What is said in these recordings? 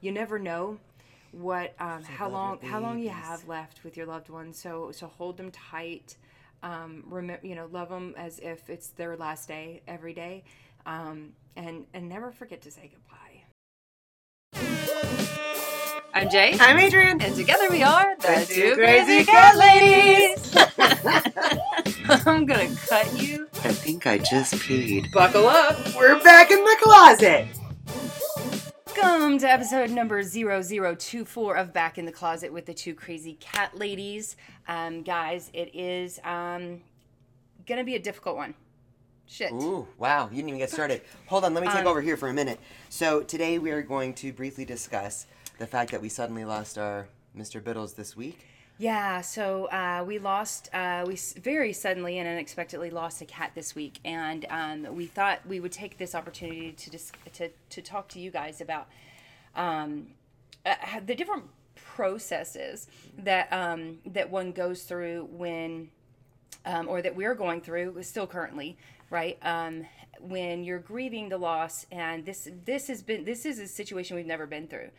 you never know what um, how long how long you have left with your loved ones. So so hold them tight. Um, remember, you know, love them as if it's their last day every day, um, and and never forget to say goodbye. I'm Jay. I'm Adrian. And together we are the, The two two crazy crazy cat cat ladies. I'm gonna cut you. I think I just peed. Buckle up. We're back in the closet. Welcome to episode number 0024 of Back in the Closet with the two crazy cat ladies. Um, guys, it is um, gonna be a difficult one. Shit. Ooh, wow, you didn't even get started. Hold on, let me take Um, over here for a minute. So, today we are going to briefly discuss the fact that we suddenly lost our Mr. Biddles this week. Yeah, so uh, we lost, uh, we very suddenly and unexpectedly lost a cat this week, and um, we thought we would take this opportunity to dis- to to talk to you guys about um, uh, the different processes that um, that one goes through when, um, or that we're going through still currently, right? Um, when you're grieving the loss, and this this has been this is a situation we've never been through.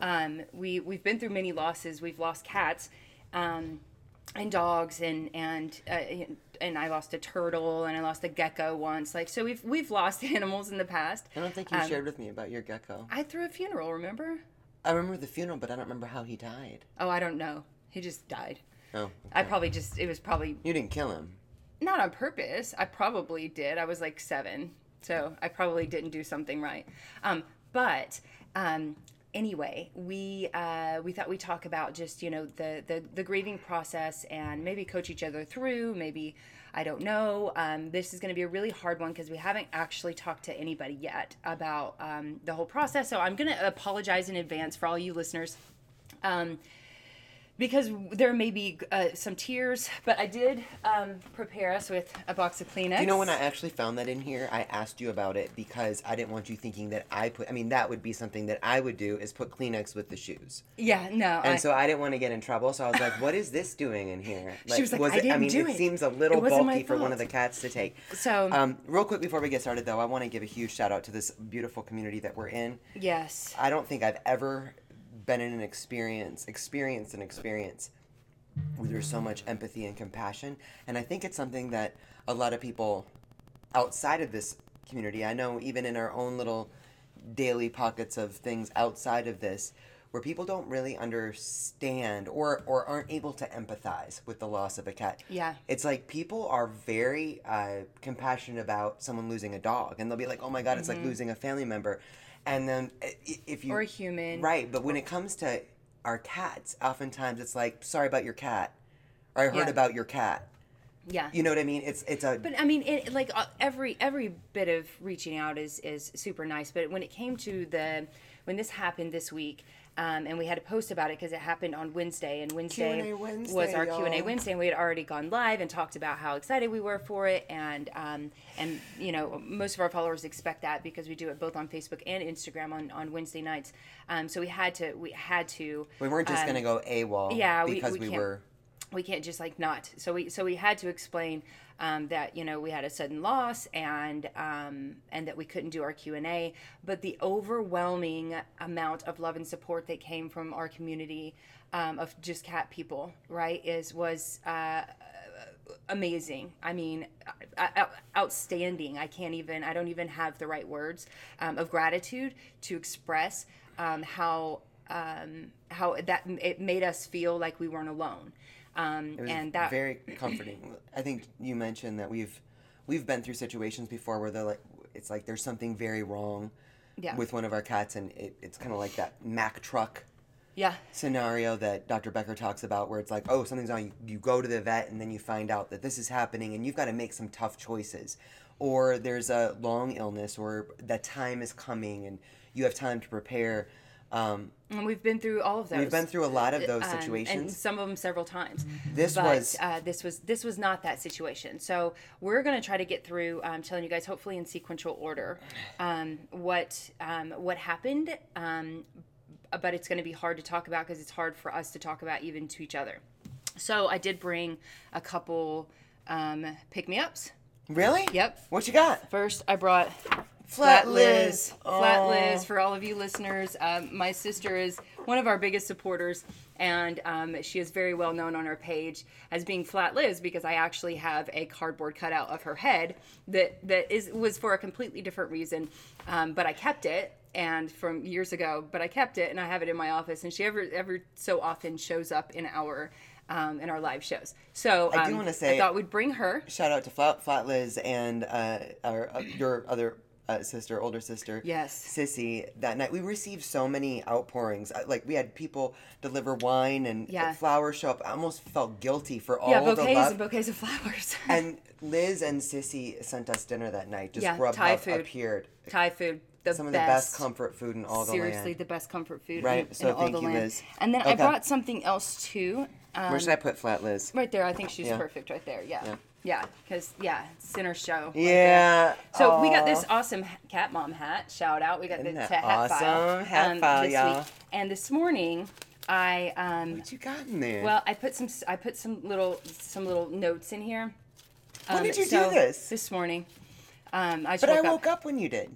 Um, we we've been through many losses. We've lost cats. Um, and dogs and and uh, and I lost a turtle and I lost a gecko once. Like so, we've we've lost animals in the past. I don't think you Um, shared with me about your gecko. I threw a funeral. Remember? I remember the funeral, but I don't remember how he died. Oh, I don't know. He just died. Oh, I probably just it was probably you didn't kill him. not on purpose. I probably did. I was like seven, so I probably didn't do something right. Um, but um, anyway, we uh, we thought we'd talk about just you know the, the the grieving process and maybe coach each other through. Maybe I don't know. Um, this is going to be a really hard one because we haven't actually talked to anybody yet about um, the whole process. So I'm going to apologize in advance for all you listeners. Um, because there may be uh, some tears, but I did um, prepare us with a box of Kleenex. You know when I actually found that in here? I asked you about it because I didn't want you thinking that I put. I mean, that would be something that I would do is put Kleenex with the shoes. Yeah, no. And I, so I didn't want to get in trouble, so I was like, "What is this doing in here?" Like, was like, "I it, didn't mean, do it, it. seems a little It wasn't my bulky for one of the cats to take. So- um, real quick before we get started, though, I want to give a huge shout out to this beautiful community that we're in. yes. I don't think I've ever been in an experience, experienced an experience where there's so much empathy and compassion, and I think it's something that a lot of people outside of this community, I know even in our own little daily pockets of things outside of this, where people don't really understand or or aren't able to empathize with the loss of a cat. Yeah. It's like people are very uh, compassionate about someone losing a dog, and they'll be like, "Oh my god, it's like losing a family member," and then i- if you. Or a human. right? But when it comes to our cats, oftentimes it's like, "Sorry about your cat," or "I heard Yeah. about your cat." Yeah. You know what I mean? It's it's a But I mean, it, like uh, every every bit of reaching out is is super nice. But when it came to the when this happened this week, um, and we had to post about it because it happened on Wednesday, and Wednesday, Wednesday, was our Q and A. Wednesday, and we had already gone live and talked about how excited we were for it, and um, and you know most of our followers expect that because we do it both on Facebook and Instagram on on Wednesday nights. Um, so we had to we had to we weren't just um, gonna go AWOL. yeah, because we we, can't- were. We can't just like not so we so we had to explain um, that you know we had a sudden loss and um, and that we couldn't do our q&a but the overwhelming amount of love and support that came from our community um, of just cat people right is was uh, amazing. I mean, uh, uh, outstanding. I can't even, I don't even have the right words um, of gratitude to express um, how, um, how that it made us feel like we weren't alone. Um, and that, very comforting. I think you mentioned that we've we've been through situations before where they're like it's like there's something very wrong Yeah. with one of our cats, and it, it's kind of like that Mack truck yeah, scenario that Dr. Becker talks about, where it's like, oh, something's wrong. You, you go to the vet, and then you find out that this is happening, and you've got to make some tough choices. Or there's a long illness, or that time is coming, and you have time to prepare. Um, and we've been through all of those. we've been through a lot of those um, and situations. some of them several times. This but, was- uh, this was this was not that situation. So we're going to try to get through um, telling you guys, hopefully in sequential order, um, what um, what happened. Um, but it's going to be hard to talk about because it's hard for us to talk about even to each other. So I did bring a couple um, pick me ups. really? Yep. What you got? First, I brought Flat Liz. Flat. Liz, for all of you listeners, um, my sister is one of our biggest supporters, and um, she is very well known on our page as being Flat Liz because I actually have a cardboard cutout of her head that that is was for a completely different reason, um, but I kept it and from years ago, but I kept it and I have it in my office, and she ever ever so often shows up in our. Um, in our live shows, so I do um, wanna say- I thought we'd bring her. Shout out to Flat, Flat Liz and uh, our, uh, your other uh, sister, older sister, Yes. Sissy. That night we received so many outpourings. Uh, Like we had people deliver wine and Yeah. flowers show up. I almost felt guilty for all Yeah, the bouquets love. and bouquets of flowers. and Liz and Sissy sent us dinner that night. Just Yeah, Thai food. appeared. Thai food, the Some of best. the best comfort food in all the Seriously, land. Seriously, the best comfort food Right, in, so in all the you, land. Liz. And then I brought something else too. Um, Where should I put Flat Liz? Right there, I think she's Yeah. perfect right there. Yeah, Yeah. yeah, because yeah, center show. right Yeah. there. So we got this awesome cat mom hat. Shout out! We got Isn't the hat file. awesome? Hat file, this y'all. Week. And this morning, I um, What you got in there? well, I put some I put some little some little notes in here. when Um, did you so do this? This morning. Um, I just but I woke up. woke up when you did.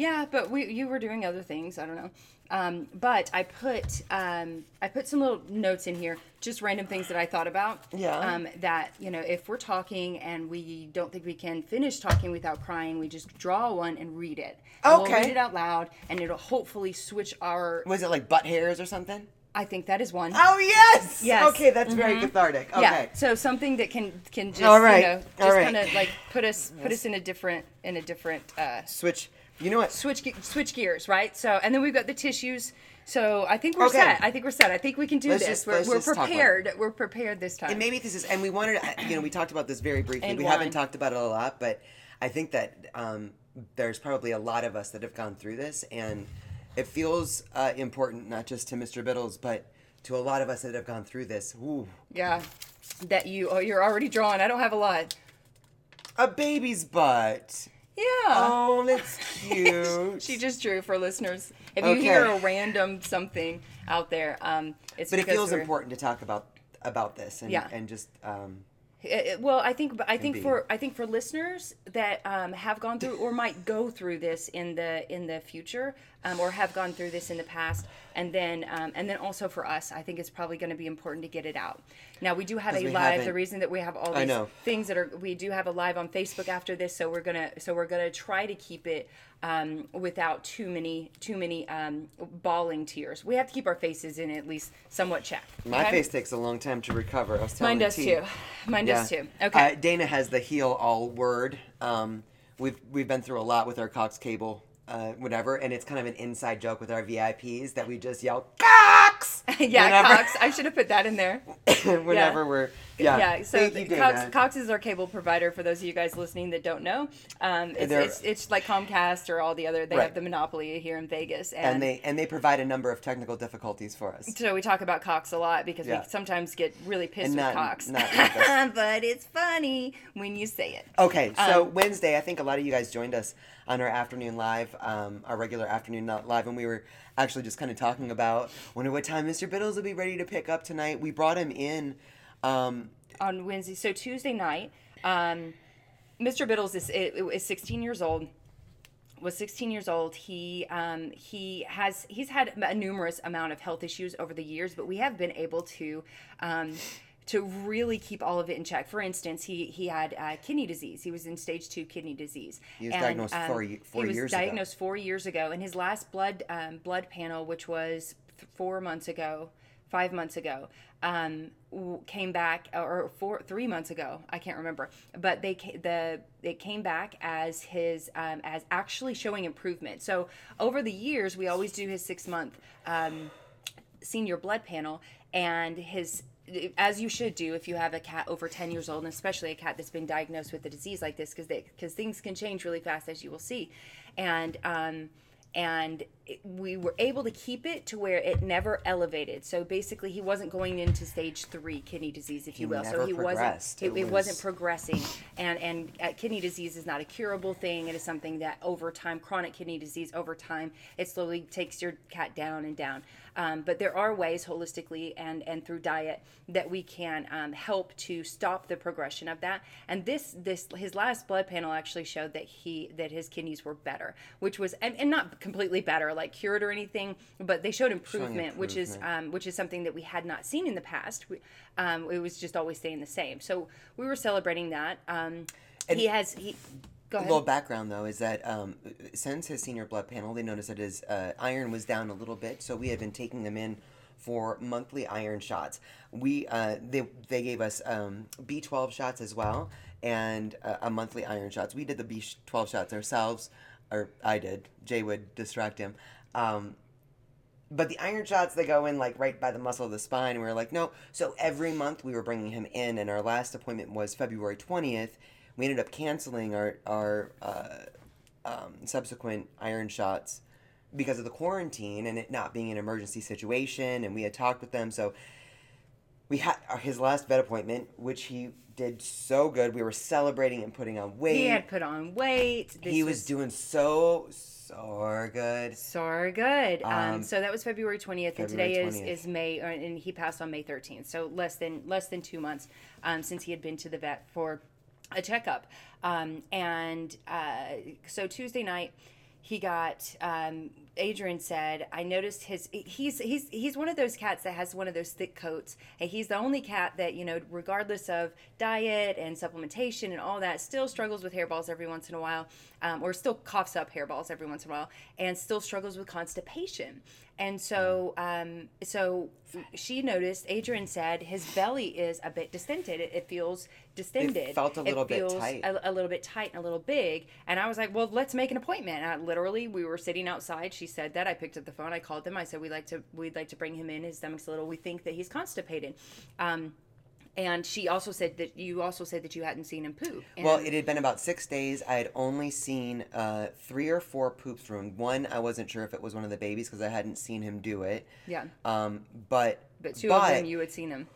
Yeah, but we you were doing other things. I don't know. Um, but I put um, I put some little notes in here, just random things that I thought about. Yeah. Um, that you know, if we're talking and we don't think we can finish talking without crying, we just draw one and read it. And We'll read it out loud, and it'll hopefully switch our. Was it like butt hairs or something? I think that is one. Oh yes. Yes. Okay, that's very cathartic. Okay. Yeah. So something that can can just All right. you know All just right. kind of like put us put us in a different in a different uh, Switch. You know what? switch ge- switch gears, right? So, and then we've got the tissues. So I think we're Okay. set. I think we're set. I think we can do Let's this. just- we're we're just talk about it. prepared. We're prepared this time. And maybe this is, and we wanted, to, you know, we talked about this very briefly. And we wine. haven't talked about it a lot, but I think that um, there's probably a lot of us that have gone through this, and it feels uh, important not just to Mr. Biddles, but to a lot of us that have gone through this. Ooh, yeah, that you oh you're already drawing. I don't have a lot. a baby's butt. Yeah. Oh, that's cute. she just drew for listeners. If you Okay. hear a random something out there, um, it's But it feels we're- important to talk about about this and Yeah. and just um, It- it- well, I think I think for I think for listeners that um, have gone through or might go through this in the in the future um, or have gone through this in the past, and then um, and then also for us, I think it's probably going to be important to get it out. Now we do have a live. The reason that we have all these things that are we do have a live on Facebook after this, so we're gonna so we're gonna try to keep it um, without too many too many um, bawling tears. We have to keep our faces in at least somewhat check. my okay? face takes a long time to recover. I was telling Mine does T. too. Mine Yeah. does too. Okay. Uh, Dana has the heal all word. Um, we've we've been through a lot with our Cox cable, uh, whatever, and it's kind of an inside joke with our VIPs that we just yell Cox. yeah, whenever, Cox. I should have put that in there. whenever we're yeah. Yeah, so you, Cox, Cox is our cable provider for those of you guys listening that don't know. Um, it's, it's, it's like Comcast or all the other. They Right. have the monopoly here in Vegas, and, and they and they provide a number of technical difficulties for us. so we talk about Cox a lot because Yeah. we sometimes get really pissed And with Cox. not but it's funny when you say it. Okay, so Um, Wednesday, I think a lot of you guys joined us on our afternoon live, um, our regular afternoon live, and we were actually just kind of talking about wonder what time Mr. Biddles will be ready to pick up tonight. We brought him in. Um, on Wednesday. So Tuesday night, um, Mr. Biddles is, is 16 years old. Was 16 years old. He um, he has he's had a numerous amount of health issues over the years, but we have been able to. Um, to really keep all of it in check. For instance, he he had uh, kidney disease. He was in stage two kidney disease. He was diagnosed four ye- four he was years ago. diagnosed four years ago, and his last blood um, blood panel, which was four months ago, five months ago, um, came back, or four three months ago, I can't remember, but they the it came back as his um, as actually showing improvement. So over the years, we always do his six month. Um, senior blood panel and his as you should do if you have a cat over 10 years old and especially a cat that's been diagnosed with a disease like this because they because things can change really fast as you will see and um and we were able to keep it to where it never elevated. So basically, he wasn't going into stage three kidney disease, if you will. so he wasn't. It, It it wasn't progressing, and and uh, kidney disease is not a curable thing. It is something that over time, chronic kidney disease over time, it slowly takes your cat down and down. Um, but there are ways holistically and and through diet that we can um, help to stop the progression of that. And this this his last blood panel actually showed that he that his kidneys were better, which was and, and not completely better, like cured or anything, but they showed improvement, which is um, which is something that we had not seen in the past. We, um, it was just always staying the same. So we were celebrating that. Um, he has he. Go A little background though is that um, since his senior blood panel, they noticed that his uh, iron was down a little bit, so we had been taking him in for monthly iron shots. We uh, they they gave us um, B twelve shots as well and uh, a monthly iron shots. We did the B twelve shots ourselves, or I did. Jay would distract him. Um, but the iron shots they go in like right by the muscle of the spine and we were like no so every month we were bringing him in and our last appointment was february 20th we ended up canceling our our uh, um, subsequent iron shots because of the quarantine and it not being an emergency situation and we had talked with them so we had uh, his last vet appointment which he did so good we were celebrating and putting on weight he had put on weight. This he was doing so so good So good. Um, Um, so that was February twentieth, and today is, 20th. is May, or, and he passed on May thirteenth. So less than less than two months um, since he had been to the vet for a checkup. Um, and uh, so Tuesday night, he got. Um, Adrian said, "I noticed his. He's he's he's one of those cats that has one of those thick coats. And he's the only cat that you know, regardless of diet and supplementation and all that, still struggles with hairballs every once in a while, um, or still coughs up hairballs every once in a while, and still struggles with constipation. And so, um, so she noticed. Adrian said his belly is a bit distended. It, it feels distended. It felt a little bit feels tight. A, a little bit tight and a little big. And I was like, well, let's make an appointment. And I, literally, we were sitting outside. She said that. I picked up the phone. I called them. I said, we'd like to, we'd like to bring him in. His stomach's a little. We think that he's constipated. Um, and she also said that you also said that you hadn't seen him poop. And Well, it had been about six days. I had only seen uh, three or four poops from one. I wasn't sure if it was one of the babies because I hadn't seen him do it. yeah, Um, but but two of them you had seen him.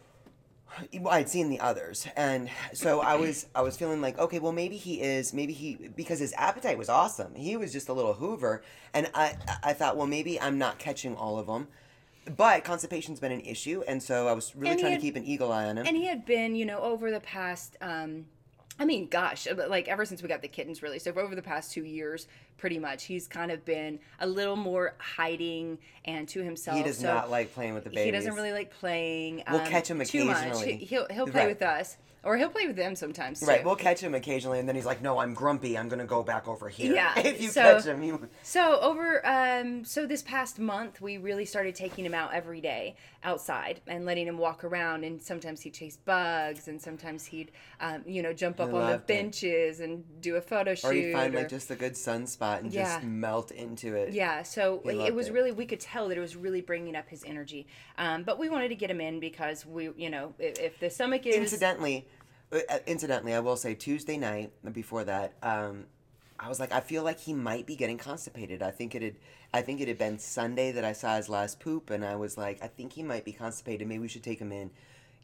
Well, I'd seen the others, and so I was I was feeling like okay, well maybe he is maybe he because his appetite was awesome. He was just a little Hoover, and I I thought well maybe I'm not catching all of them, but constipation's been an issue, and so I was really And trying had- to keep an eagle eye on him. and he had been you know over the past um i mean gosh uh, like ever since we got the kittens really so over the past two years pretty much he's kind of been a little more hiding and to himself he does so not like playing with the babies. he doesn't really like playing We'll um, catch him too much. occasionally. He- he'll he'll play Right. with us or he'll play with them sometimes too. Right, we'll catch him occasionally, and then he's like, "No, I'm grumpy. I'm gonna go back over here." Yeah, if you so- catch him, he, So over um so this past month we really started taking him out every day outside and letting him walk around and sometimes he'd chase bugs and sometimes he'd um, you know jump up on the loved it. benches and do a photo shoot or he'd find or- like just a good sunspot and Yeah. just melt into it. yeah so it was it. really we could tell that it was really bringing up his energy um, but we wanted to get him in because we you know if, if the stomach is Incidentally, incidentally, I will say Tuesday night before that, um, I was like, I feel like he might be getting constipated. I think it had, I think it had been Sunday that I saw his last poop, and I was like, I think he might be constipated. Maybe we should take him in,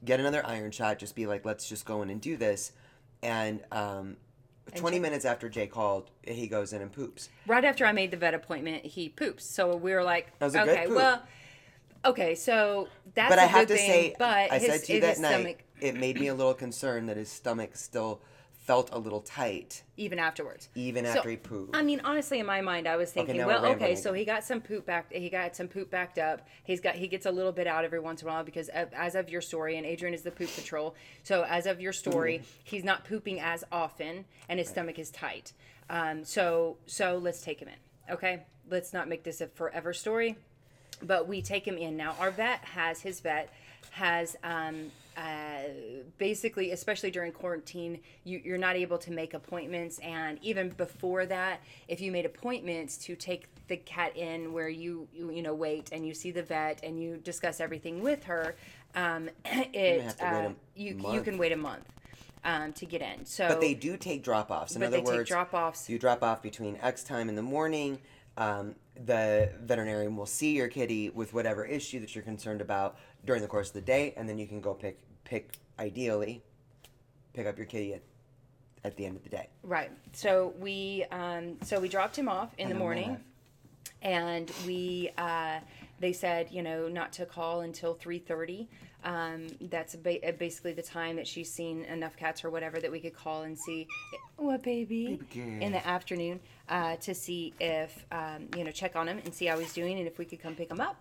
get another iron shot. Just be like, let's just go in and do this. And um, twenty check- minutes after Jay called, he goes in and poops. right after I made the vet appointment, he poops. So we were like, That was a good okay, well, okay, so that's but a I have good to thing. say, but I his, said to you his that night, stomach, it made me a little concerned that his stomach still felt a little tight, even afterwards, even after he pooped. I mean, honestly, in my mind, I was thinking, now well, okay, rambling. so he got some poop back. He got some poop backed up. He's got he gets a little bit out every once in a while because of, as of your story, and Adrian is the poop patrol. So as of your story, Mm-hmm. he's not pooping as often, and his stomach is tight. Um, so so let's take him in. Okay, let's not make this a forever story but we take him in now our vet has his vet has um, uh, basically especially during quarantine you, you're not able to make appointments and even before that if you made appointments to take the cat in where you you, you know wait and you see the vet and you discuss everything with her um, it wait uh, you you can wait a month um, to get in so But they do take drop offs. In But other words, drop-offs. You drop off between X time in the morning. Um, the veterinarian will see your kitty with whatever issue that you're concerned about during the course of the day, and then you can go pick pick ideally pick up your kitty at, at the end of the day. Right. So we um, so we dropped him off in And the morning, and we uh, they said you know not to call until three thirty. Um, that's ba- uh, basically the time that she's seen enough cats or whatever that we could call and see what baby, Baby in the afternoon uh, to see if um, you know check on him and see how he's doing and if we could come pick him up.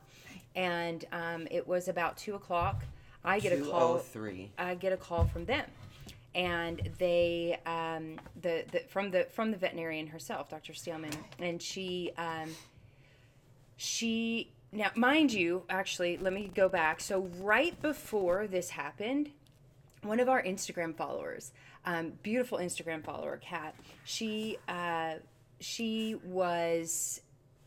And um, it was about two o'clock. I get a call. Three. I get a call from them, and they um, the, the from the from the veterinarian herself, Dr. Steelman, and she um, she now mind you, actually, let me go back. So right before this happened, one of our Instagram followers, um, beautiful Instagram follower, Kat, she uh, she was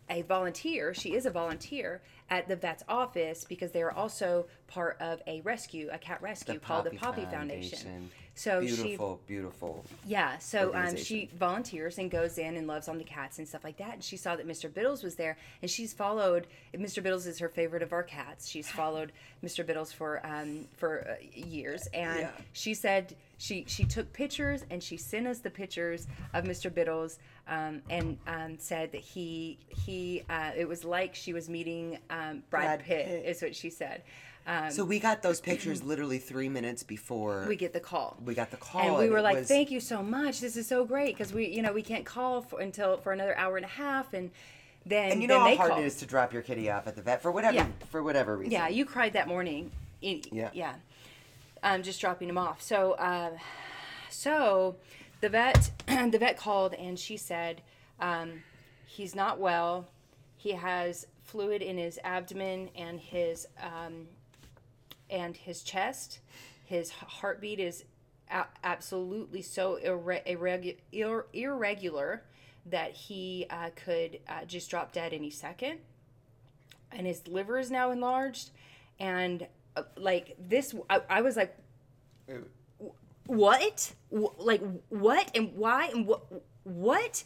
a volunteer. She is a volunteer at the vet's office because they are also part of a rescue, a cat rescue called the Poppy Foundation. So she beautiful, beautiful. yeah, so um, she volunteers and goes in and loves on the cats and stuff like that. And she saw that Mr. Biddles was there, and she's followed. Mr. Biddles is her favorite of our cats. She's followed Mr. Biddles for um, for uh, years, and Yeah. she said she she took pictures and she sent us the pictures of Mr. Biddles, um, and um, said that he he uh, it was like she was meeting um, Brad, Brad Pitt, Pitt. is what she said. Um, So we got those pictures literally three minutes before we get the call. we got the call. and we were it like, was- "Thank you so much. This is so great because we, you know, we can't call for, until for another hour and a half, and then And you know how hard called. it is to drop your kitty off at the vet for whatever Yeah. for whatever reason. Yeah, you cried that morning. Yeah. yeah. Um, just dropping him off. So, uh, so the vet, the vet called and she said, um, he's not well. He has fluid in his abdomen and his um, and his chest. His heartbeat is a- absolutely so irre- irregu- ir- irregular that he uh, could uh, just drop dead any second. And his liver is now enlarged. And uh, like this, I, I was like, what? Wh- Like what and why and what? What?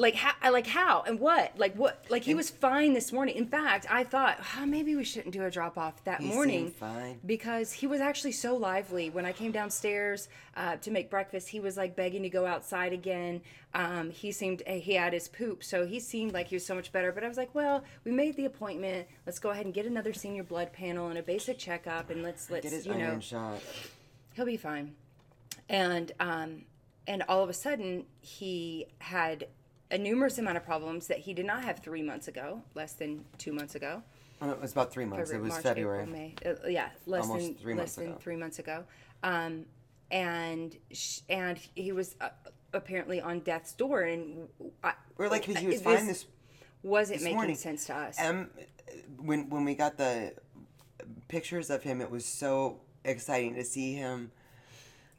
Like how? I Like how and what? Like what? Like he was fine this morning. In fact, I thought oh, maybe we shouldn't do a drop off that He morning fine. because he was actually so lively. When I came downstairs uh, to make breakfast, he was like begging to go outside again. Um, he seemed he had his poop, so he seemed like he was so much better. But I was like, well, we made the appointment. Let's go ahead and get another senior blood panel and a basic checkup, and let's let's Get his you know shot. he'll be fine. And um, and all of a sudden he had a numerous amount of problems that he did not have three months ago, less than two months ago. Oh, it was about three months. it was February. April, May. Uh, yeah, less Almost than three less months than ago. three months ago. Um, and sh- and he was uh, apparently on death's door, and I, We're like, he was fine this wasn't this making morning. sense to us. Um, when when we got the pictures of him, it was so exciting to see him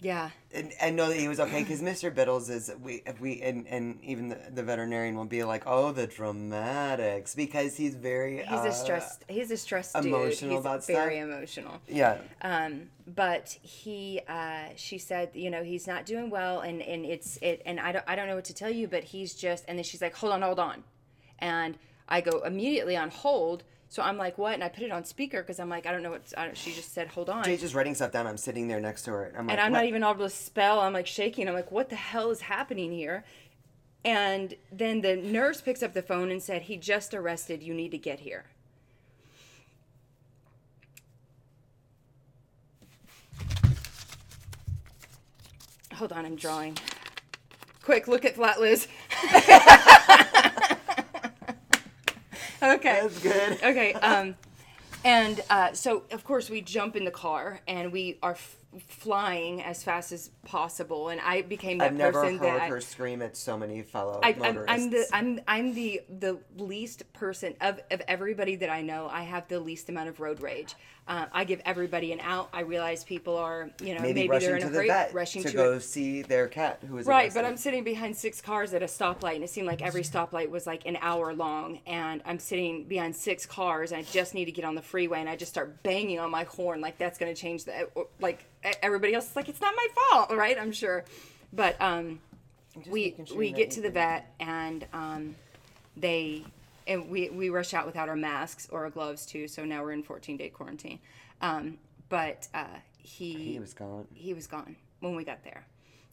yeah, and, and know that he was okay because Mr. Biddles is we if we and, and even the, the veterinarian will be like oh the dramatics because he's very he's uh, a stressed he's a stressed emotional dude. He's about very stuff. emotional. yeah um, but he uh, she said you know he's not doing well and and it's it and I don't I don't know what to tell you but he's just and then she's like hold on hold on and I go immediately on hold so I'm like what and I put it on speaker because I'm like I don't know what she just said hold on Jay's just writing stuff down. I'm sitting there next to her. And I'm like, and I'm not even able to spell I'm like shaking I'm like what the hell is happening here and then the nurse picks up the phone and said he just arrested you need to get here Hold on, I'm drawing. Quick, look at Flat Liz. okay. That's good. Okay. Um, and uh, so, of course, we jump in the car and we are f- flying as fast as possible. And I became that I've never person heard that her scream at so many fellow I, I'm, motorists. I'm the I'm I'm the the least person of of everybody that I know. I have the least amount of road rage. Uh, I give everybody an out. I realize people are you know maybe, maybe, rushing they're in a hurry, rushing to to go it. see their cat who is Right, but. I'm sitting behind six cars at a stoplight, and it seemed like every stoplight was like an hour long. And I'm sitting behind six cars, and I just need to get on the freeway, and I just start banging on my horn like that's going to change the like everybody else is like it's not my fault, right? I'm sure, but um, we we get to the vet, and um, they and we we rush out without our masks or our gloves too. So now we're in 14 day quarantine. Um, but uh, he He was gone. he was gone when we got there.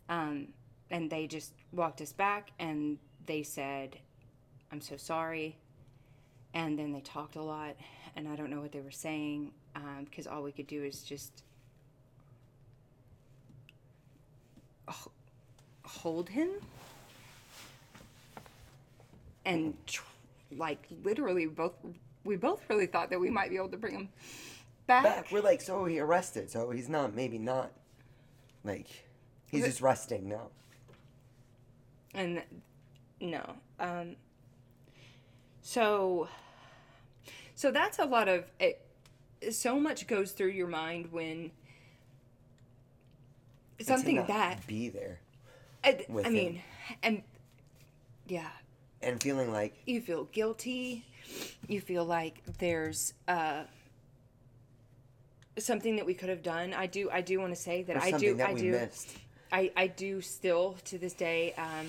Um, and they just walked us back and they said, I'm so sorry. And then they talked a lot, and I don't know what they were saying because all we could do is just hold him and tr- like literally both we both really thought that we might be able to bring him back. Back. We're like, so he arrested. So he's not. Maybe not. Like, he's just resting now. and no um so so that's a lot of it so much goes through your mind when something not that be there I, I mean and yeah and feeling like you feel guilty. You feel like there's uh something that we could have done. I do i do want to say that i do that i we do missed. I, I do still to this day um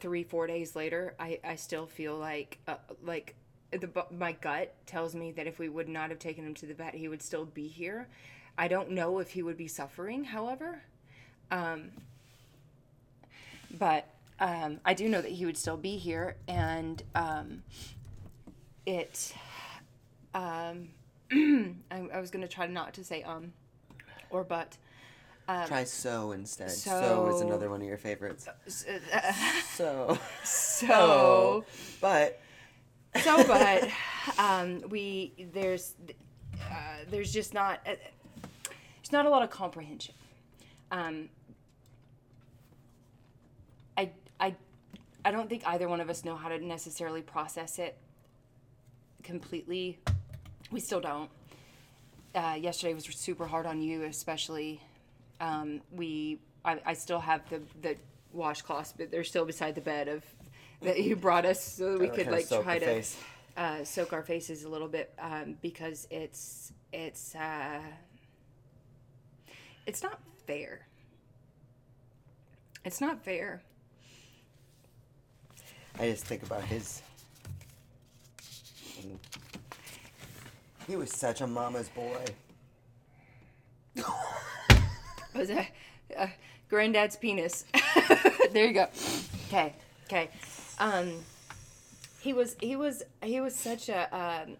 three four days later i i still feel like uh, like the my gut tells me that if we would not have taken him to the vet he would still be here. I don't know if he would be suffering however um but um i do know that he would still be here and um it um I, I was gonna try not to say um or but Try so instead. So, so- is another one of your favorites. Uh, So. so But so but um we there's uh, there's just not uh, there's not a lot of comprehension um i i i don't think either one of us know how to necessarily process it completely we still don't uh, yesterday was super hard on you especially um, we I, I still have the the washcloths but they're still beside the bed of that you brought us so that we could like try to uh, soak our faces a little bit um, because it's it's uh, it's not fair. It's not fair. I just think about his. He was such a mama's boy. Was a, uh, granddad's penis? there you go. Okay, okay. Um, he was he was he was such a um,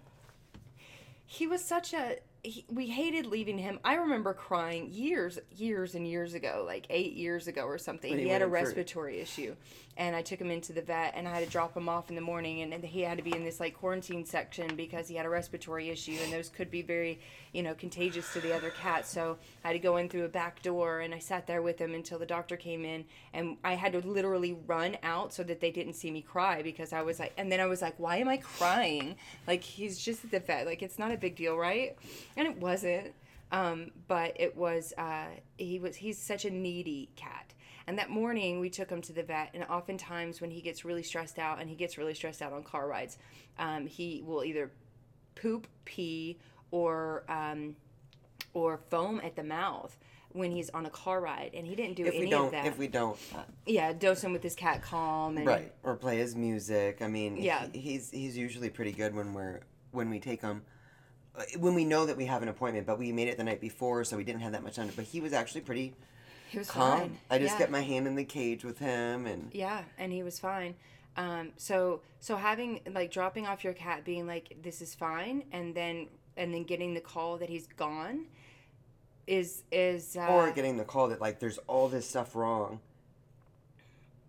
he was such a he, we hated leaving him. I remember crying years years and years ago, like eight years ago or something. He He had a went in for- respiratory issue, and I took him into the vet, and I had to drop him off in the morning, and, and he had to be in this like quarantine section because he had a respiratory issue, and those could be very you know contagious to the other cats. So I had to go in through a back door, and I sat there with him until the doctor came in, and I had to literally run out so that they didn't see me cry because I was like, and then I was like, why am I crying? Like he's just at the vet, like it's not a big deal, right? And it wasn't. Um, but it was uh, he was he's such a needy cat. And that morning we took him to the vet, and oftentimes when he gets really stressed out, and he gets really stressed out on car rides, um, he will either poop, pee, or um, or foam at the mouth when he's on a car ride, and he didn't do If any we don't, of that. if we don't, yeah, dose him with his cat calm and right, or play his music. I mean, Yeah. he- he's he's usually pretty good when we're when we take him. When we know that we have an appointment, but we made it the night before, so we didn't have that much time. But he was actually pretty he was calm. fine. I just yeah. kept my hand in the cage with him, and Yeah, and he was fine. Um, so so having like dropping off your cat, being like this is fine, and then and then getting the call that he's gone, is is uh, or getting the call that like there's all this stuff wrong,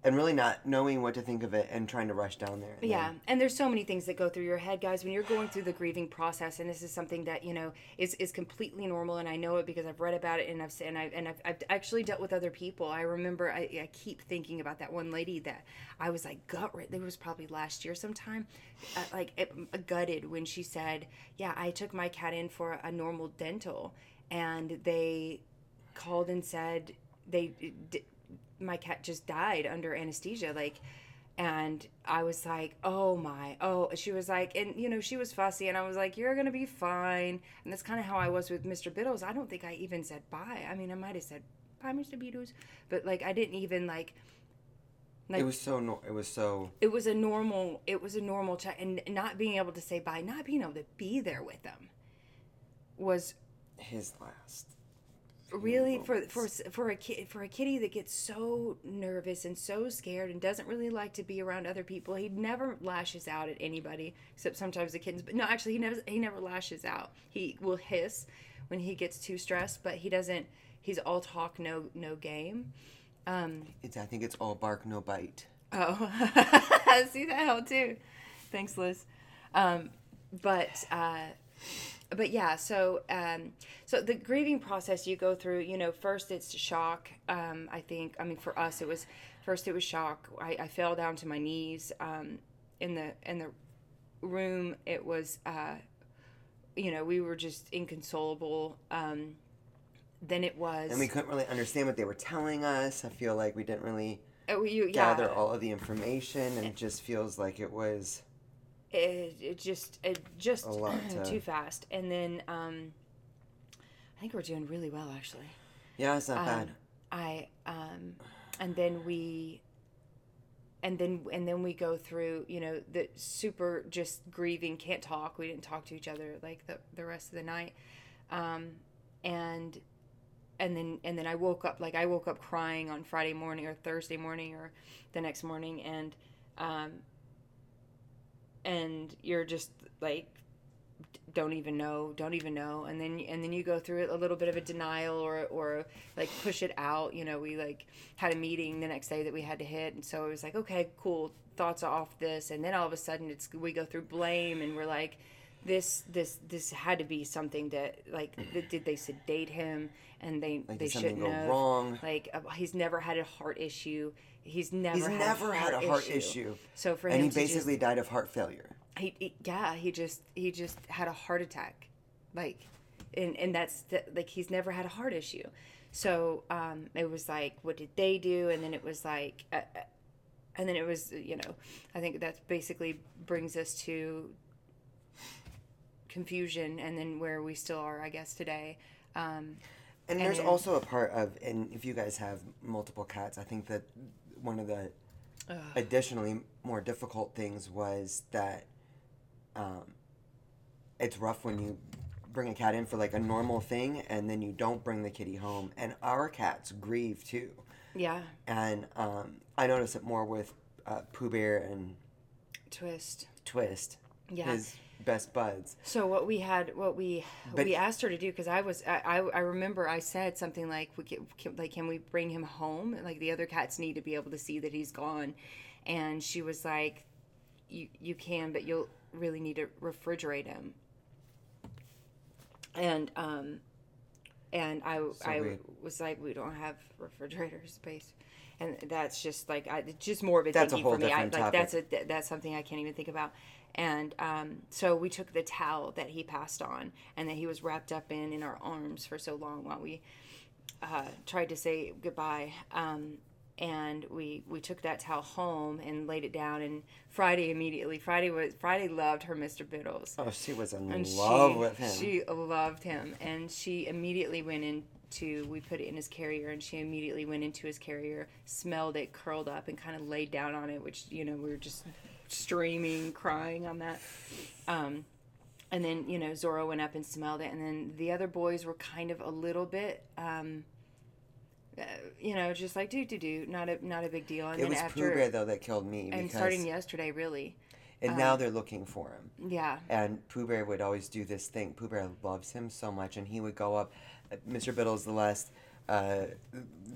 and really not knowing what to think of it and trying to rush down there. and Yeah, then- and there's so many things that go through your head, guys, when you're going through the grieving process. And this is something that you know is is completely normal, and I know it because I've read about it, and I've and I've and I've, I've actually dealt with other people. I remember I, I keep thinking about that one lady that I was like gut. It was probably last year sometime, uh, like it, gutted when she said, "Yeah, I took my cat in for a normal dental, and they called and said they." My cat just died under anesthesia like and i was like oh my oh she was like and you know she was fussy and i was like you're gonna be fine and that's kind of how i was with mr biddles. I don't think i even said bye. I mean i might have said bye mr biddles but like i didn't even like Like, it was so no, it was so it was a normal it was a normal chat and not being able to say bye not being able to be there with them was his last really for for for a kid for a kitty that gets so nervous and so scared and doesn't really like to be around other people he never lashes out at anybody except sometimes the kittens but no actually he never he never lashes out. He will hiss when he gets too stressed but he doesn't he's all talk no no game. Um it's i think it's all bark no bite. Oh see that helped too. Thanks liz. Um but uh but yeah so um so the grieving process you go through you know first it's shock um i think i mean for us it was first it was shock. I, I fell down to my knees um in the in the room. It was uh you know we were just inconsolable um then it was and we couldn't really understand what they were telling us. I feel like we didn't really oh, you, yeah, gather all of the information and it just feels like it was it, it just it just A lot to- too fast and then um i think we're doing really well actually yeah it's not Um, bad I um and then we and then and then we go through, you know, the super just grieving, can't talk. We didn't talk to each other like the the rest of the night. Um and and then and then I woke up like I woke up crying on Friday morning or Thursday morning or the next morning and um and you're just like don't even know don't even know. And then and then you go through a little bit of a denial or or like push it out. You know we like had a meeting the next day that we had to hit. And so it was like okay cool thoughts off this. And then all of a sudden it's we go through blame and we're like this this this had to be something that like th- did they sedate him and they like they did shouldn't go have? wrong? Like uh, he's never had a heart issue. He's never he's had never a had heart a heart issue. issue. So for and him he to just- basically died of heart failure. He, he yeah he just he just had a heart attack. Like and and that's the, like he's never had a heart issue. So um it was like what did they do? And then it was like uh, uh, and then it was you know i think that basically brings us to confusion and then where we still are i guess today. Um And there's then- also a part of, and if you guys have multiple cats, I think that one of the additionally more difficult things was that um, it's rough when you bring a cat in for like a normal thing and then you don't bring the kitty home. And our cats grieve too. yeah. And um, I notice it more with uh, Pooh Bear and twist. Twist, yeah. His best buds. So what we had, what we But- we asked her to do, because I was, I, I, I remember I said something like, we can, can, like, can we bring him home? Like the other cats need to be able to see that he's gone, and she was like, you you can, but you'll really need to refrigerate him. And um, and I I weird. was like, we don't have refrigerator space. And that's just like I, it's just more of a That's thinking for me. I, like topic. that's a that's something I can't even think about. And um, so we took the towel that he passed on and that he was wrapped up in in our arms for so long while we uh, tried to say goodbye. Um, and we we took that towel home and laid it down. And Friday immediately, Friday was Friday loved her Mr. Biddles. Oh, she was in And love she, with him. She loved him, and she immediately went into. We put it in his carrier, and she immediately went into his carrier, smelled it, curled up, and kind of laid down on it. Which you know we were just streaming, crying on that. Um, and then you know Zora went up and smelled it, and then the other boys were kind of a little bit. Um, uh, you know, just like do do do, not a not a big deal. And it then was after, Pooh Bear though that killed me and starting yesterday, really, and now they're looking for him. yeah, And Pooh Bear would always do this thing. Pooh Bear loves him so much, and he would go up. uh, Mr. Biddle's the last. Uh,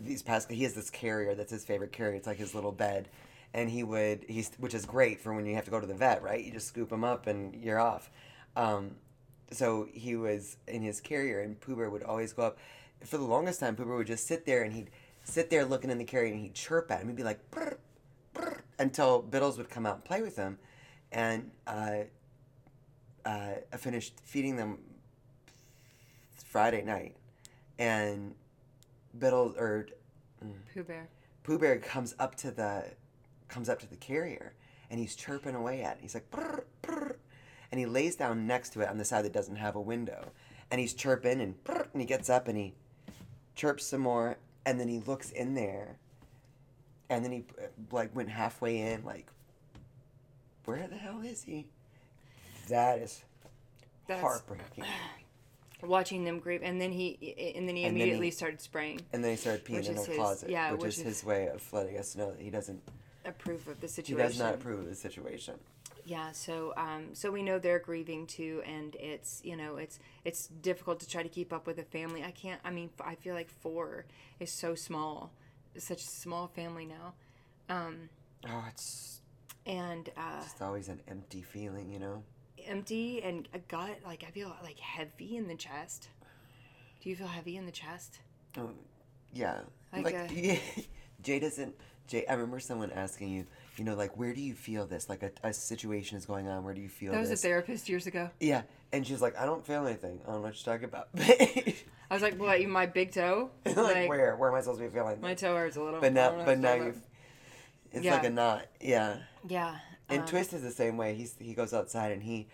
these past, he has this carrier that's his favorite carrier. It's like his little bed, and he would he's which is great for when you have to go to the vet, right? You just scoop him up and you're off. Um, so he was in his carrier, and Pooh Bear would always go up. For the longest time, Pooh Bear would just sit there, and he'd sit there looking in the carrier, and he'd chirp at him. He'd be like, brr, brr, until Biddles would come out and play with him, and. Uh, uh, I finished feeding them Friday night, and Biddle or Pooh Bear. Pooh Bear comes up to the comes up to the carrier, and he's chirping away at it. He's like, brr, brr, and he lays down next to it on the side that doesn't have a window, and he's chirping and brr, and he gets up and he chirps some more, and then he looks in there, and then he like went halfway in, like, where the hell is he? That is That's- heartbreaking. watching them grieve, and then he and then he And then immediately he- started spraying. And then he started peeing in the his- closet, yeah, which, which is is- his way of letting us know that he doesn't. Approve of the He situation. does not approve of the situation. Yeah, so um, so we know they're grieving too, and it's you know it's it's difficult to try to keep up with a family. I can't. I mean, I feel like four is so small, it's such a small family now, um, Oh, it's and uh, just always an empty feeling, you know. empty and a gut. Like I feel like heavy in the chest. Do you feel heavy in the chest? Oh, yeah. Like Like, a- yeah. Jay doesn't. Jay, I remember someone asking you, you know, like, where do you feel this? Like, a, a situation is going on. Where do you feel this? That was a therapist years ago. yeah. And she's like, I don't feel anything. I don't know what you're talking about. I was like, "What? My big toe? like, where? Where am I supposed to be feeling? My toe hurts a little." but now, but now you. It's Yeah. like a knot. Yeah. Yeah. And um, Twist is the same way. He's he goes outside and he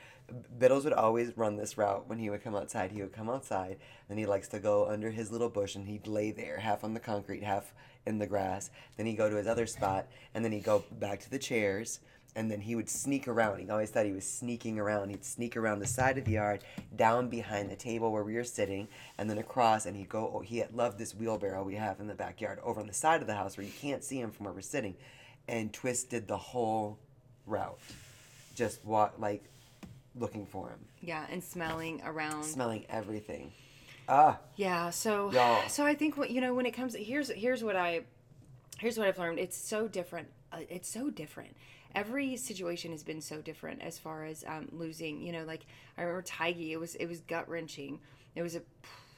Biddles would always run this route when he would come outside. He would come outside and he likes to go under his little bush and he'd lay there, half on the concrete, half in the grass. Then he'd go to his other spot and then he'd go back to the chairs and then he would sneak around. He always thought he was sneaking around. He'd sneak around the side of the yard, down behind the table where we were sitting, and then across. And he'd go. Oh, he had loved this wheelbarrow we have in the backyard over on the side of the house where you can't see him from where we're sitting. And twisted the whole route, just walk like looking for him, Yeah, and smelling around. smelling everything. Ah, Yeah, so Y'all. so I think what you know when it comes here's here's what I here's what I've learned. It's so different. Uh, it's so different. Every situation has been so different as far as um, losing. You know, like I remember Tiggy. It was it was gut wrenching. It was a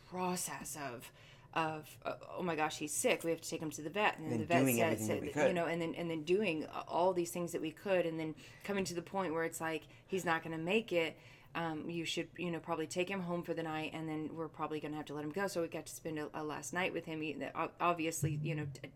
process of of uh, oh my gosh he's sick we have to take him to the vet and then the vet said, that said we you know and then and then doing all these things that we could and then coming to the point where it's like he's not going to make it um, you should you know probably take him home for the night and then we're probably going to have to let him go so we got to spend a, a last night with him he, obviously you know t-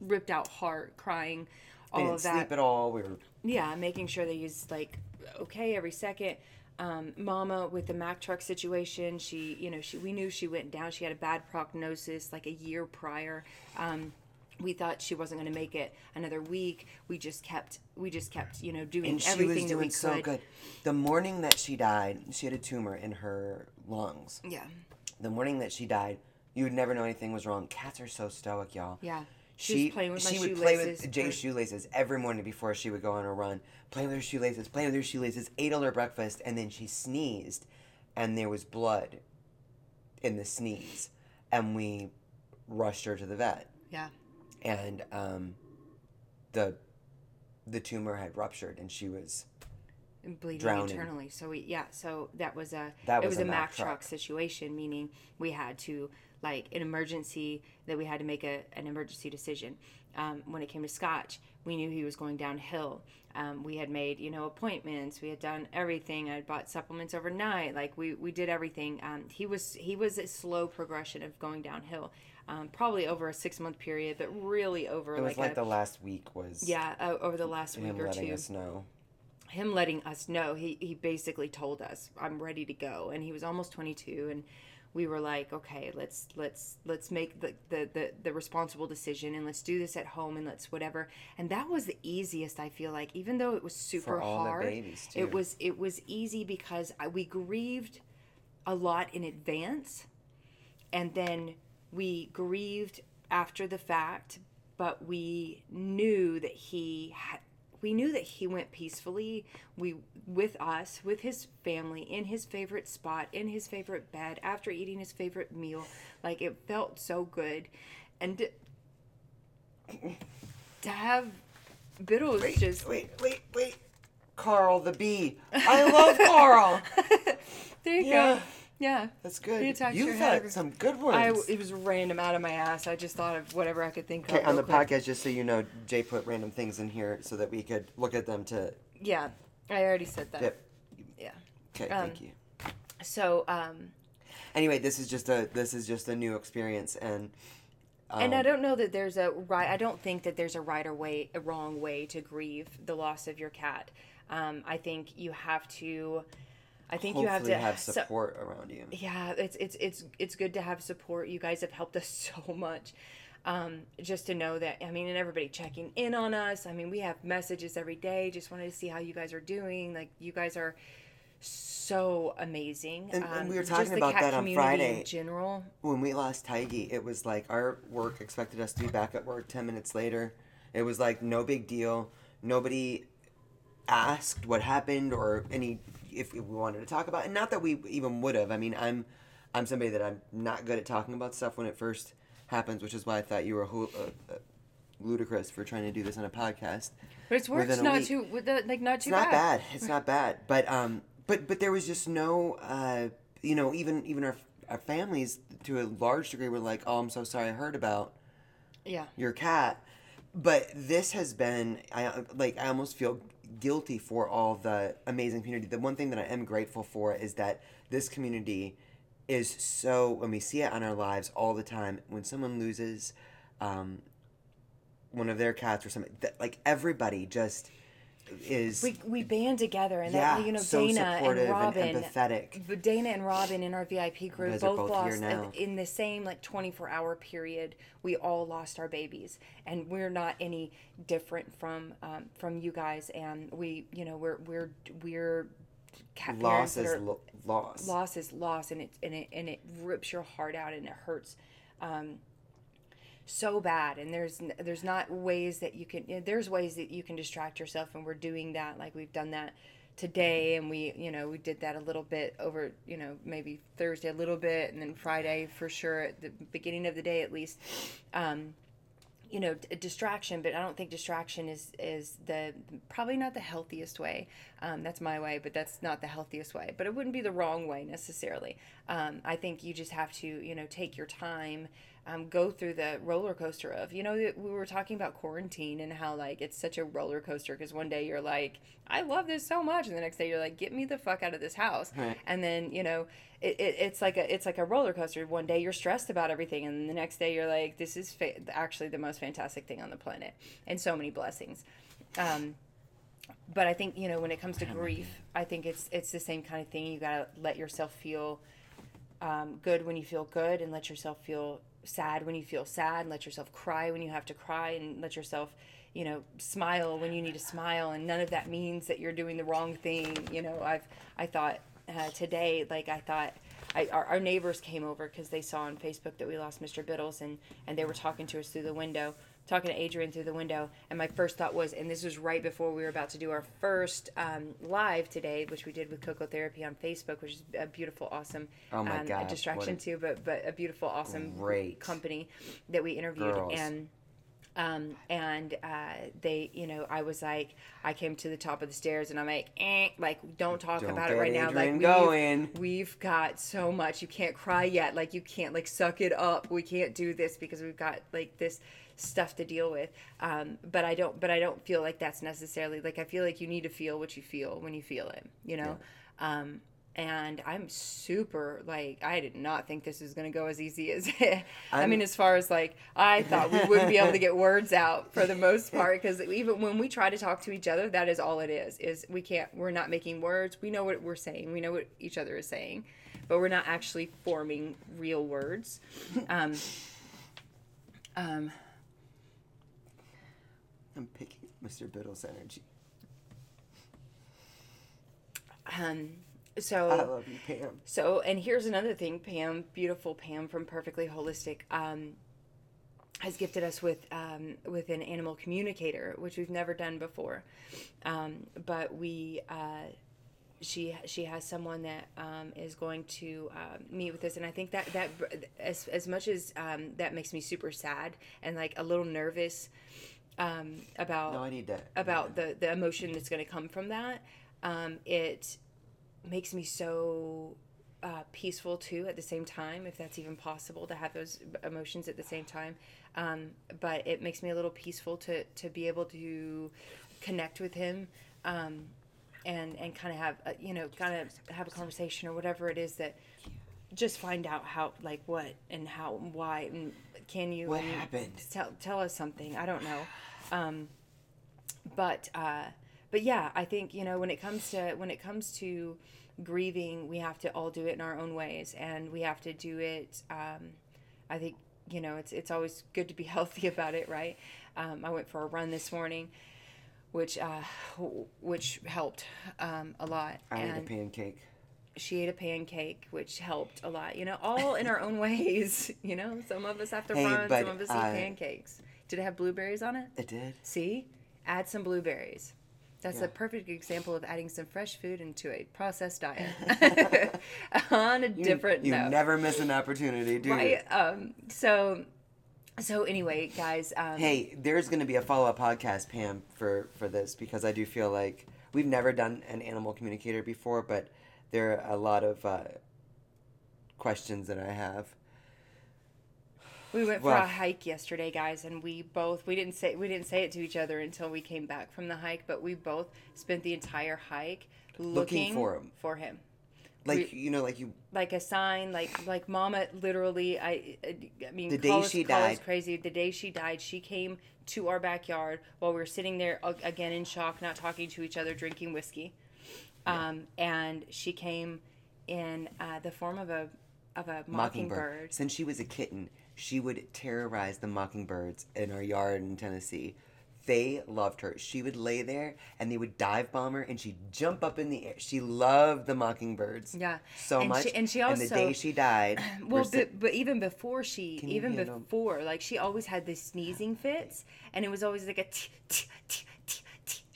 ripped out heart crying we all didn't of that sleep at all. We were yeah, making sure that he's like okay every second. Um, Mama with the Mack truck situation, she, you know, she we knew she went down. She had a bad prognosis like a year prior. Um, we thought she wasn't going to make it another week. We just kept, we just kept, you know, doing and she everything was that we doing could. so good. The morning that she died, she had a tumor in her lungs. Yeah, The morning that she died, you would never know anything was wrong. Cats are so stoic, y'all. yeah. She, She was playing with my shoelaces. she would play with Jay's shoelaces every morning before she would go on a run. Playing with her shoelaces, playing with her shoelaces, ate all her breakfast, and then she sneezed, and there was blood in the sneeze, and we rushed her to the vet, Yeah, and um, the the tumor had ruptured, and she was and bleeding Drowning. internally. So we yeah, so that was a That it was was a a Mack Mack truck truck. situation, meaning we had to like an emergency that we had to make a, an emergency decision. Um, when it came to Scotch, we knew he was going downhill. Um, we had made you know appointments. We had done everything. I bought supplements overnight. Like we we did everything. Um, he was he was a slow progression of going downhill. Um, probably over a six month period, but really over it was like, like a, the last week was yeah uh, over the last week him or letting two us know. him letting us know he, he basically told us i'm ready to go and he was almost 22 and we were like okay let's let's let's make the, the the the responsible decision and let's do this at home and let's whatever and that was the easiest i feel like even though it was super For all the hard babies, too. it was it was easy because I, we grieved a lot in advance and then we grieved after the fact but we knew that he had we knew that he went peacefully we with us with his family in his favorite spot in his favorite bed after eating his favorite meal like it felt so good and to, to have Biddles Wait, just wait, wait, wait. Carl the bee. I love Carl. there you Yeah. go yeah That's He good. attacked You your thought head. some good I, ones. it was random out of my ass. I just thought of whatever I could think Okay, of. on the quick. podcast, just so you know, Jay put random things in here so that we could look at them to. Yeah, I already said that. Yep. Yeah. Okay, Um, thank you. So, um, Anyway, this is just a this is just a new experience, and um, and I don't know that there's a right. I don't think that there's a right or way, a wrong way to grieve the loss of your cat. Um, I think you have to. I think you have to have so- support around you. yeah it's it's it's it's good to have support you guys have helped us so much Um, just to know that, I mean, and everybody checking in on us. I mean, we have messages every day. Just wanted to see how you guys are doing. Like, you guys are so amazing. And- and um, we were talking about that on Friday. In general, when we lost Tiggy, it was like our work expected us to be back at work 10 minutes later. It was like no big deal. Nobody asked what happened or any if we wanted to talk about it. And not that we even would have. I mean, I'm I'm somebody that I'm not good at talking about stuff when it first happens, which is why I thought you were ho- uh, uh, ludicrous for trying to do this on a podcast. but it's worked a not week. too with the, like not too It's not bad. It's not bad. But um, but but there was just no uh, you know, even even our our families to a large degree were like, oh, I'm so sorry, I heard about Yeah. your cat. But this has been, I like, I almost feel guilty for all the amazing community. The one thing that I am grateful for is that this community is so, when we see it on our lives all the time, when someone loses um, one of their cats or something, that, like everybody just is We, we band together and yeah, that you know so Dana and Robin and empathetic. Dana and Robin in our VIP group both, both lost now. in the same like 24 hour period. We all lost our babies, and we're not any different from um, from you guys. And we, you know, we're we're we're cat Loss is lo- loss. loss is loss, and it and it and it rips your heart out and it hurts. Um, so bad and there's there's not ways that you can you know, there's ways that you can distract yourself and we're doing that like we've done that today and we you know we did that a little bit over you know maybe thursday a little bit and then friday for sure at the beginning of the day at least. Um you know distraction but i don't think distraction is is the probably not the healthiest way. Um, that's my way but that's not the healthiest way but it wouldn't be the wrong way necessarily. Um, i think you just have to you know take your time um, go through the roller coaster of you know we were talking about quarantine and how like it's such a roller coaster because one day you're like i love this so much and the next day you're like get me the fuck out of this house. Right. and then you know it, it, it's like a it's like a roller coaster. One day you're stressed about everything and the next day you're like this is fa- actually the most fantastic thing on the planet and so many blessings. Um, but i think you know when it comes to grief i think it's it's the same kind of thing. You gotta let yourself feel um, good when you feel good and let yourself feel sad when you feel sad and let yourself cry when you have to cry and let yourself you know smile when you need to smile. And none of that means that you're doing the wrong thing. You know i've i thought uh, today like i thought I, our, our neighbors came over because they saw on facebook that we lost mr biddles and and they were talking to us through the window talking to adrian through the window and my first thought was and this was right before we were about to do our first um, live today which we did with coco therapy on facebook which is a beautiful awesome Oh my um, God, a distraction a too but but a beautiful awesome great company that we interviewed girls. and um, and uh, they, you know, I was like, I came to the top of the stairs, and I'm like, eh, like, don't talk Don't about it right now. Like, we've, going. we've got so much. You can't cry yet. Like, you can't like suck it up. We can't do this because we've got like this stuff to deal with. Um, but I don't. But I don't feel like that's necessarily like. I feel like you need to feel what you feel when you feel it. You know. Um, and I'm super like I did not think this was gonna go as easy as I I'm- mean as far as like I thought we wouldn't be able to get words out for the most part because even when we try to talk to each other that is all it is is we can't we're not making words we know what we're saying we know what each other is saying but we're not actually forming real words um, um, I'm picking up Mr. Biddle's energy. um, so I love you, Pam. So, and here's another thing Pam, beautiful Pam from Perfectly Holistic, um, has gifted us with um, with an animal communicator, which we've never done before. Um, but we, uh, she she has someone that um, is going to uh, meet with us, and I think that that as as much as um, that makes me super sad and like a little nervous um, about No, I need that. about the the emotion that's going to come from that. Um, it makes me so uh, peaceful too at the same time, if that's even possible to have those emotions at the same time. Um, but it makes me a little peaceful to to be able to connect with him. Um, and, and kind of have a, you know kind of have a conversation or whatever it is that just find out how like what and how and why and can you What happened? tell tell us something i don't know um, but uh, but yeah, I think you know when it comes to when it comes to grieving, we have to all do it in our own ways, and we have to do it. Um, I think you know, it's it's always good to be healthy about it, right? Um, I went for a run this morning, which uh, which helped um, a lot. I ate a pancake. She ate a pancake, which helped a lot. You know, all in our own ways. You know, some of us have to Hey, run, some of us uh, eat pancakes. Did it have blueberries on it? It did. See, add some blueberries. That's Yeah. a perfect example of adding some fresh food into a processed diet. On a different You note, never miss an opportunity, do you? Um, so, so anyway, guys. Um, Hey, there's going to be a follow up podcast, Pam, for for this because I do feel like we've never done an animal communicator before, but there are a lot of uh, questions that I have. we went for well- a hike yesterday, guys, and we both we didn't say we didn't say it to each other until we came back from the hike, but we both spent the entire hike looking, for him. For him. Like We- you know, like you like a sign like like mama literally i i mean The day us- she died- crazy the day she died she came to our backyard while we were sitting there again in shock not talking to each other drinking whiskey um, and she came in uh, the form of a of a mockingbird. mockingbird Since she was a kitten, she would terrorize the mockingbirds in our yard in Tennessee. They loved her. She would lay there and they would dive bomb her and she'd jump up in the air. She loved the mockingbirds. Yeah. So And much. she- and she the day she died. well but, but even before she even before like she always had these sneezing fits and it was always like a t- t- t.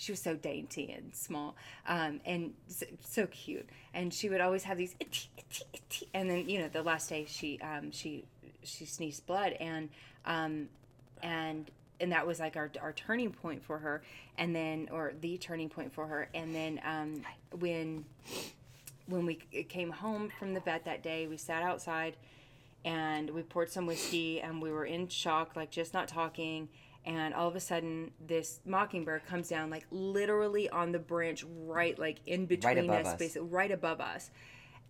she was so dainty and small um, and so, cute and she would always have these "Itty, itty, itty." and then you know the last day she um, she she sneezed blood and um, and and that was like our, our turning point for her and then or the turning point for her and then um, when when we came home from the vet that day, we sat outside and we poured some whiskey and we were in shock, like just not talking. And all of a sudden, this mockingbird comes down, like literally on the branch, right, like in between above us, us. basically right above us,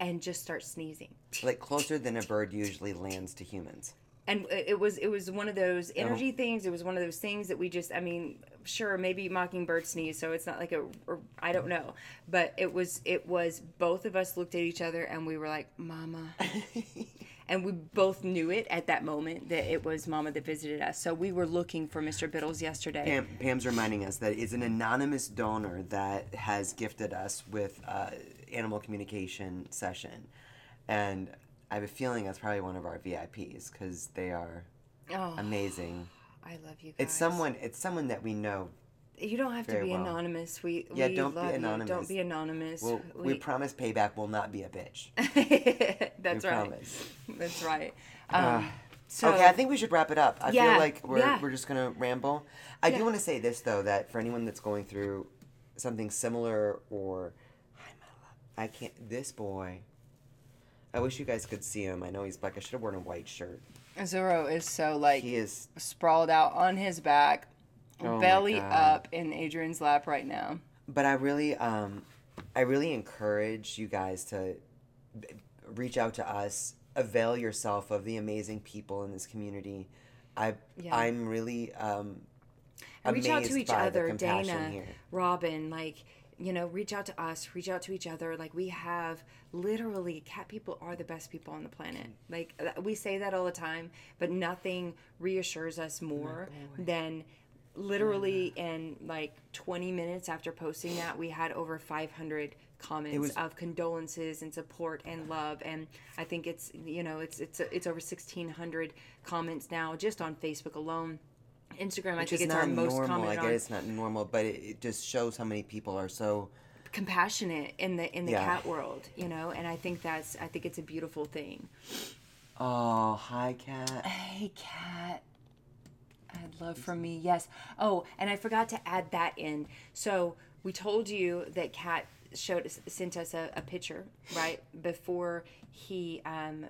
and just starts sneezing. like closer than a bird usually lands to humans. and it it was it was one of those energy things. It was one of those things that we just. I mean, sure, maybe mockingbird sneeze, so it's not like a. Or, I don't know, but it was it was both of us looked at each other and we were like, "Mama," and we both knew it at that moment that it was Mama that visited us. So we were looking for Mr. Biddles yesterday. Pam, Pam's reminding us that it's an anonymous donor that has gifted us with uh, animal communication session, and I have a feeling that's probably one of our VIPs because they are Oh, amazing. I love you guys. It's someone. It's someone that we know. You don't have to be well. anonymous. We Yeah, we don't be love you. anonymous. Don't be anonymous. We'll, we, promise payback will not be a bitch. That's we right. promise. That's right. Um, Ah. so okay, I think we should wrap it up. I Yeah, feel like we're, yeah. we're just gonna ramble. I Yeah. do want to say this though that for anyone that's going through something similar or Hi, my love. I can't. This boy. I wish you guys could see him. I know he's black. I should have worn a white shirt. Zorro is so like He is. sprawled out on his back, Oh belly up in Adrian's lap right now. But I really, um, I really encourage you guys to b- reach out to us. Avail yourself of the amazing people in this community. I, Yeah. I'm really um, And reach out to each other, Dana, here. Robin, like you know, reach out to us, reach out to each other. Like we have literally cat people are the best people on the planet. Like uh, we say that all the time, but nothing reassures us more than literally in like 20 minutes after posting that we had over 500 comments was- of condolences and support and love and i think it's you know it's it's it's over 1600 comments now just on facebook alone instagram i think it's not our most normal. I commented get on it's not normal, but it, it just shows how many people are so. compassionate in the in the Yeah. cat world you know and i think that's i think it's a beautiful thing Oh, hi, cat. hey cat i'd love from me yes. Oh and i forgot to add that in. So we told you that cat showed us sent us a, a picture right before he um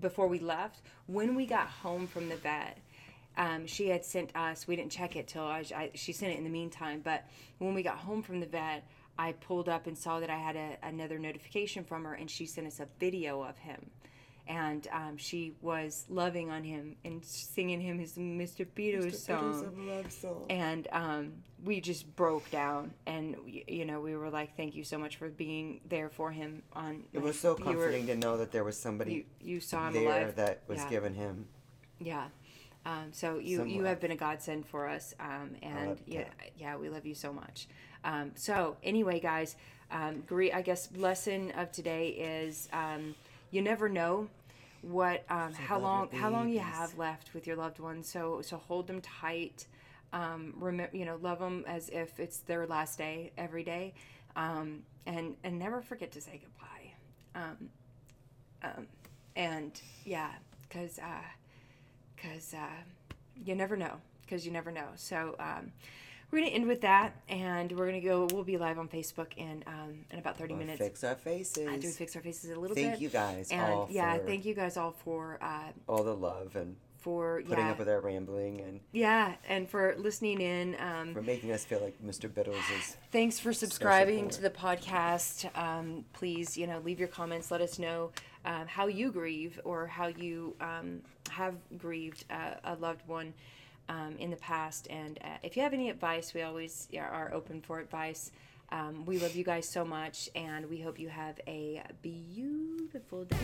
before we left. When we got home from the vet um, she had sent us we didn't check it till I, I, she sent it in the meantime but when we got home from the vet i pulled up and saw that i had a, another notification from her and she sent us a video of him and um, she was loving on him and singing him his mr Biddles song song. and um, we just broke down and y- you know we were like thank you so much for being there for him on It was so you were- comforting to know that there was somebody you, you saw him there alive that was Yeah. giving him Yeah. Um, so you Some you have been a godsend for us, um, and yeah, that. yeah, we love you so much. Um, so anyway, guys, um, I guess lesson of today is um, you never know what um, how long how long you have left with your loved ones. So so hold them tight. Um, remember, you know, love them as if it's their last day every day, um, and and never forget to say goodbye. Um, um, and yeah, because uh, because uh, you never know because you never know so um, we're gonna end with that and we're gonna go we'll be live on facebook in um, in about 30 We'll minutes Fix our faces. after we fix our faces a little Thank bit Thank you guys and all yeah thank you guys all for uh, all the love and for putting yeah up with our rambling and yeah and for listening in um, for making us feel like Mr. Biddles is. Thanks for subscribing to the podcast. Um, please, you know, leave your comments. Let us know um, how you grieve or how you um, have grieved uh, a loved one um, in the past. And uh, if you have any advice, we always are open for advice. Um, we love you guys so much, and we hope you have a beautiful day.